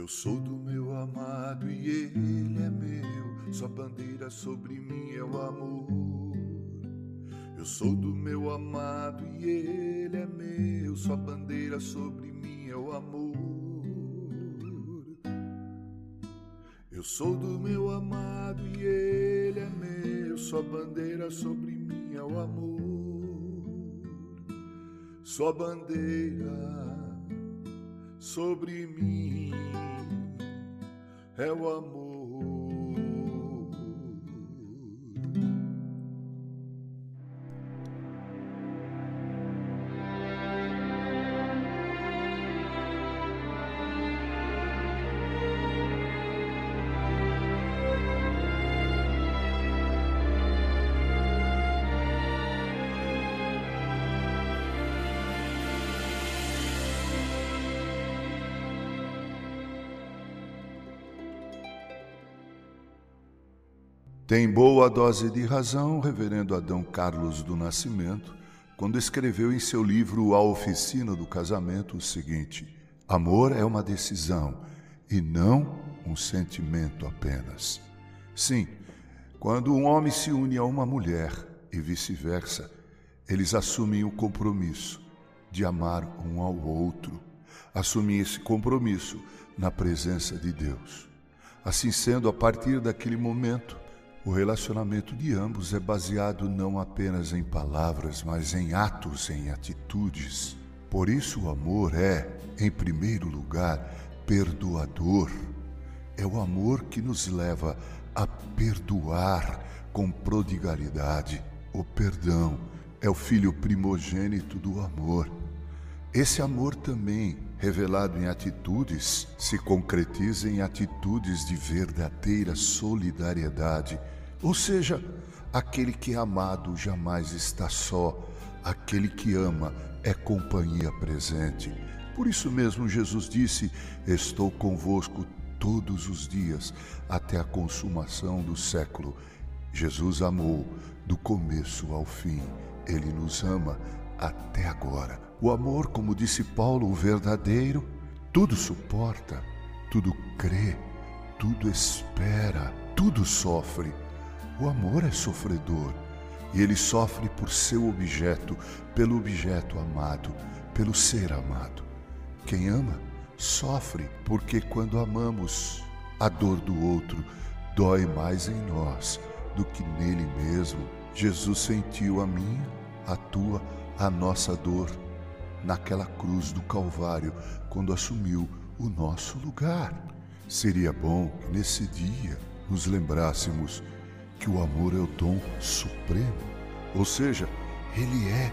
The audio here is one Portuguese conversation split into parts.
Eu sou do meu amado e ele é meu, sua bandeira sobre mim é o amor. Eu sou do meu amado e ele é meu, sua bandeira sobre mim é o amor. Eu sou do meu amado e ele é meu, sua bandeira sobre mim é o amor. Sua bandeira sobre mim é o amor. Tem boa dose de razão o reverendo Adão Carlos do Nascimento quando escreveu em seu livro A Oficina do Casamento o seguinte: Amor é uma decisão e não um sentimento apenas. Sim, quando um homem se une a uma mulher e vice-versa, eles assumem o compromisso de amar um ao outro, assumem esse compromisso na presença de Deus. Assim sendo, a partir daquele momento, o relacionamento de ambos é baseado não apenas em palavras, mas em atos, em atitudes. Por isso, o amor é, em primeiro lugar, perdoador. É o amor que nos leva a perdoar com prodigalidade. O perdão é o filho primogênito do amor. Esse amor também, revelado em atitudes, se concretiza em atitudes de verdadeira solidariedade. Ou seja, aquele que é amado jamais está só, aquele que ama é companhia presente. Por isso mesmo Jesus disse: Estou convosco todos os dias até a consumação do século. Jesus amou do começo ao fim. Ele nos ama até agora. O amor, como disse Paulo, o verdadeiro, tudo suporta, tudo crê, tudo espera, tudo sofre. O amor é sofredor e ele sofre por seu objeto, pelo objeto amado, pelo ser amado. Quem ama, sofre, porque quando amamos, a dor do outro dói mais em nós do que nele mesmo. Jesus sentiu a minha, a tua, a nossa dor naquela cruz do Calvário, quando assumiu o nosso lugar. Seria bom que nesse dia nos lembrássemos que o amor é o dom supremo, ou seja, ele é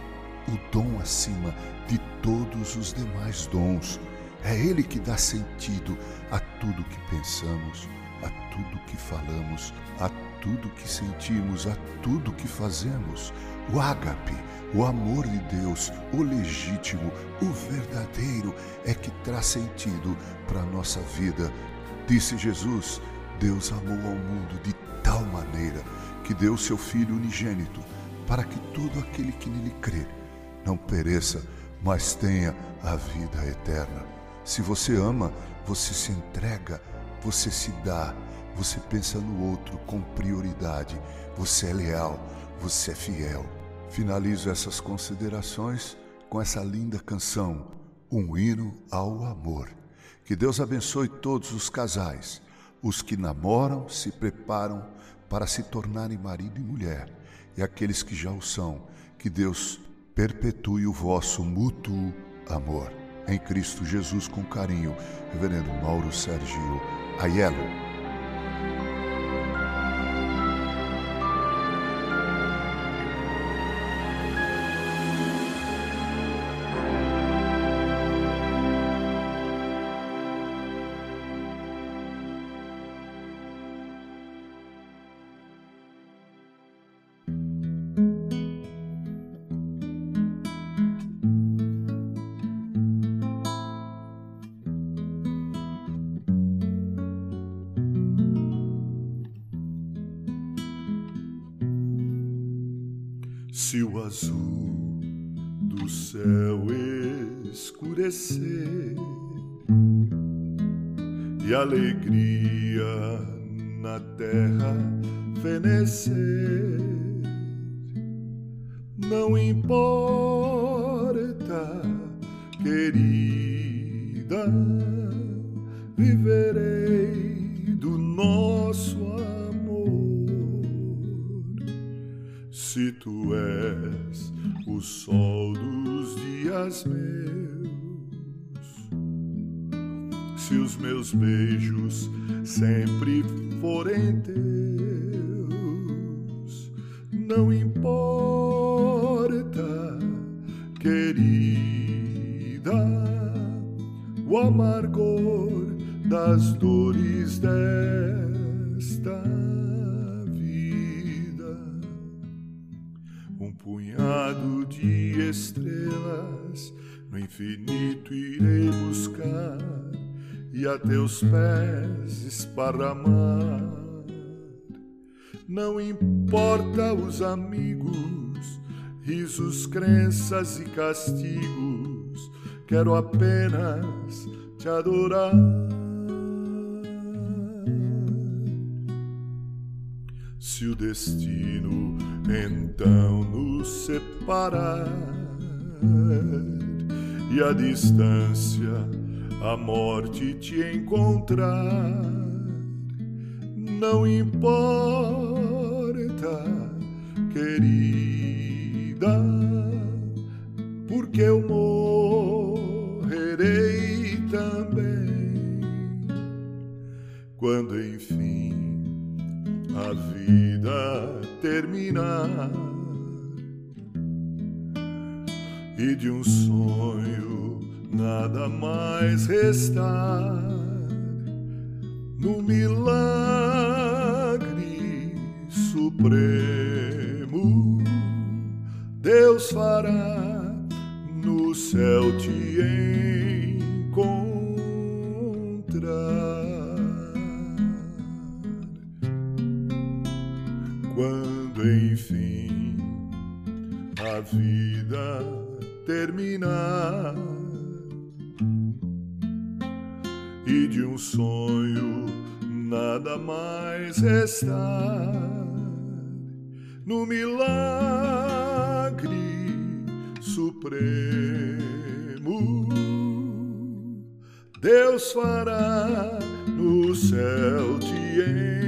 o dom acima de todos os demais dons. É ele que dá sentido a tudo que pensamos, a tudo que falamos, a tudo que sentimos, a tudo que fazemos. O ágape, o amor de Deus, o legítimo, o verdadeiro, é que traz sentido para a nossa vida. Disse Jesus: Deus amou ao mundo de tal maneira que deu seu Filho unigênito, para que todo aquele que nele crê não pereça, mas tenha a vida eterna. Se você ama, você se entrega, você se dá, você pensa no outro com prioridade, você é leal, você é fiel. Finalizo essas considerações com essa linda canção, Um Hino ao Amor. Que Deus abençoe todos os casais, os que namoram, se preparam para se tornarem marido e mulher, e aqueles que já o são. Que Deus perpetue o vosso mútuo amor. Em Cristo Jesus, com carinho, Reverendo Mauro Sergio Aiello. Se o azul do céu escurecer e alegria na terra fenecer. Não importa, querida, viverei do nosso amor. Se tu és o sol dos dias meus, se os meus beijos sempre forem teus, não importa, querida, o amargor das dores desta punhado de estrelas no infinito irei buscar e a teus pés esparramar. Não importa os amigos, risos, crenças e castigos, quero apenas te adorar. Se o destino então nos separar e a distância a morte te encontrar. Não importa, querida, porque eu morrerei também. Quando enfim a vida terminar e de um sonho nada mais restar no milagre supremo. Deus fará no céu te encontrar. Enfim a vida terminar e de um sonho nada mais restar no milagre supremo. Deus fará no céu te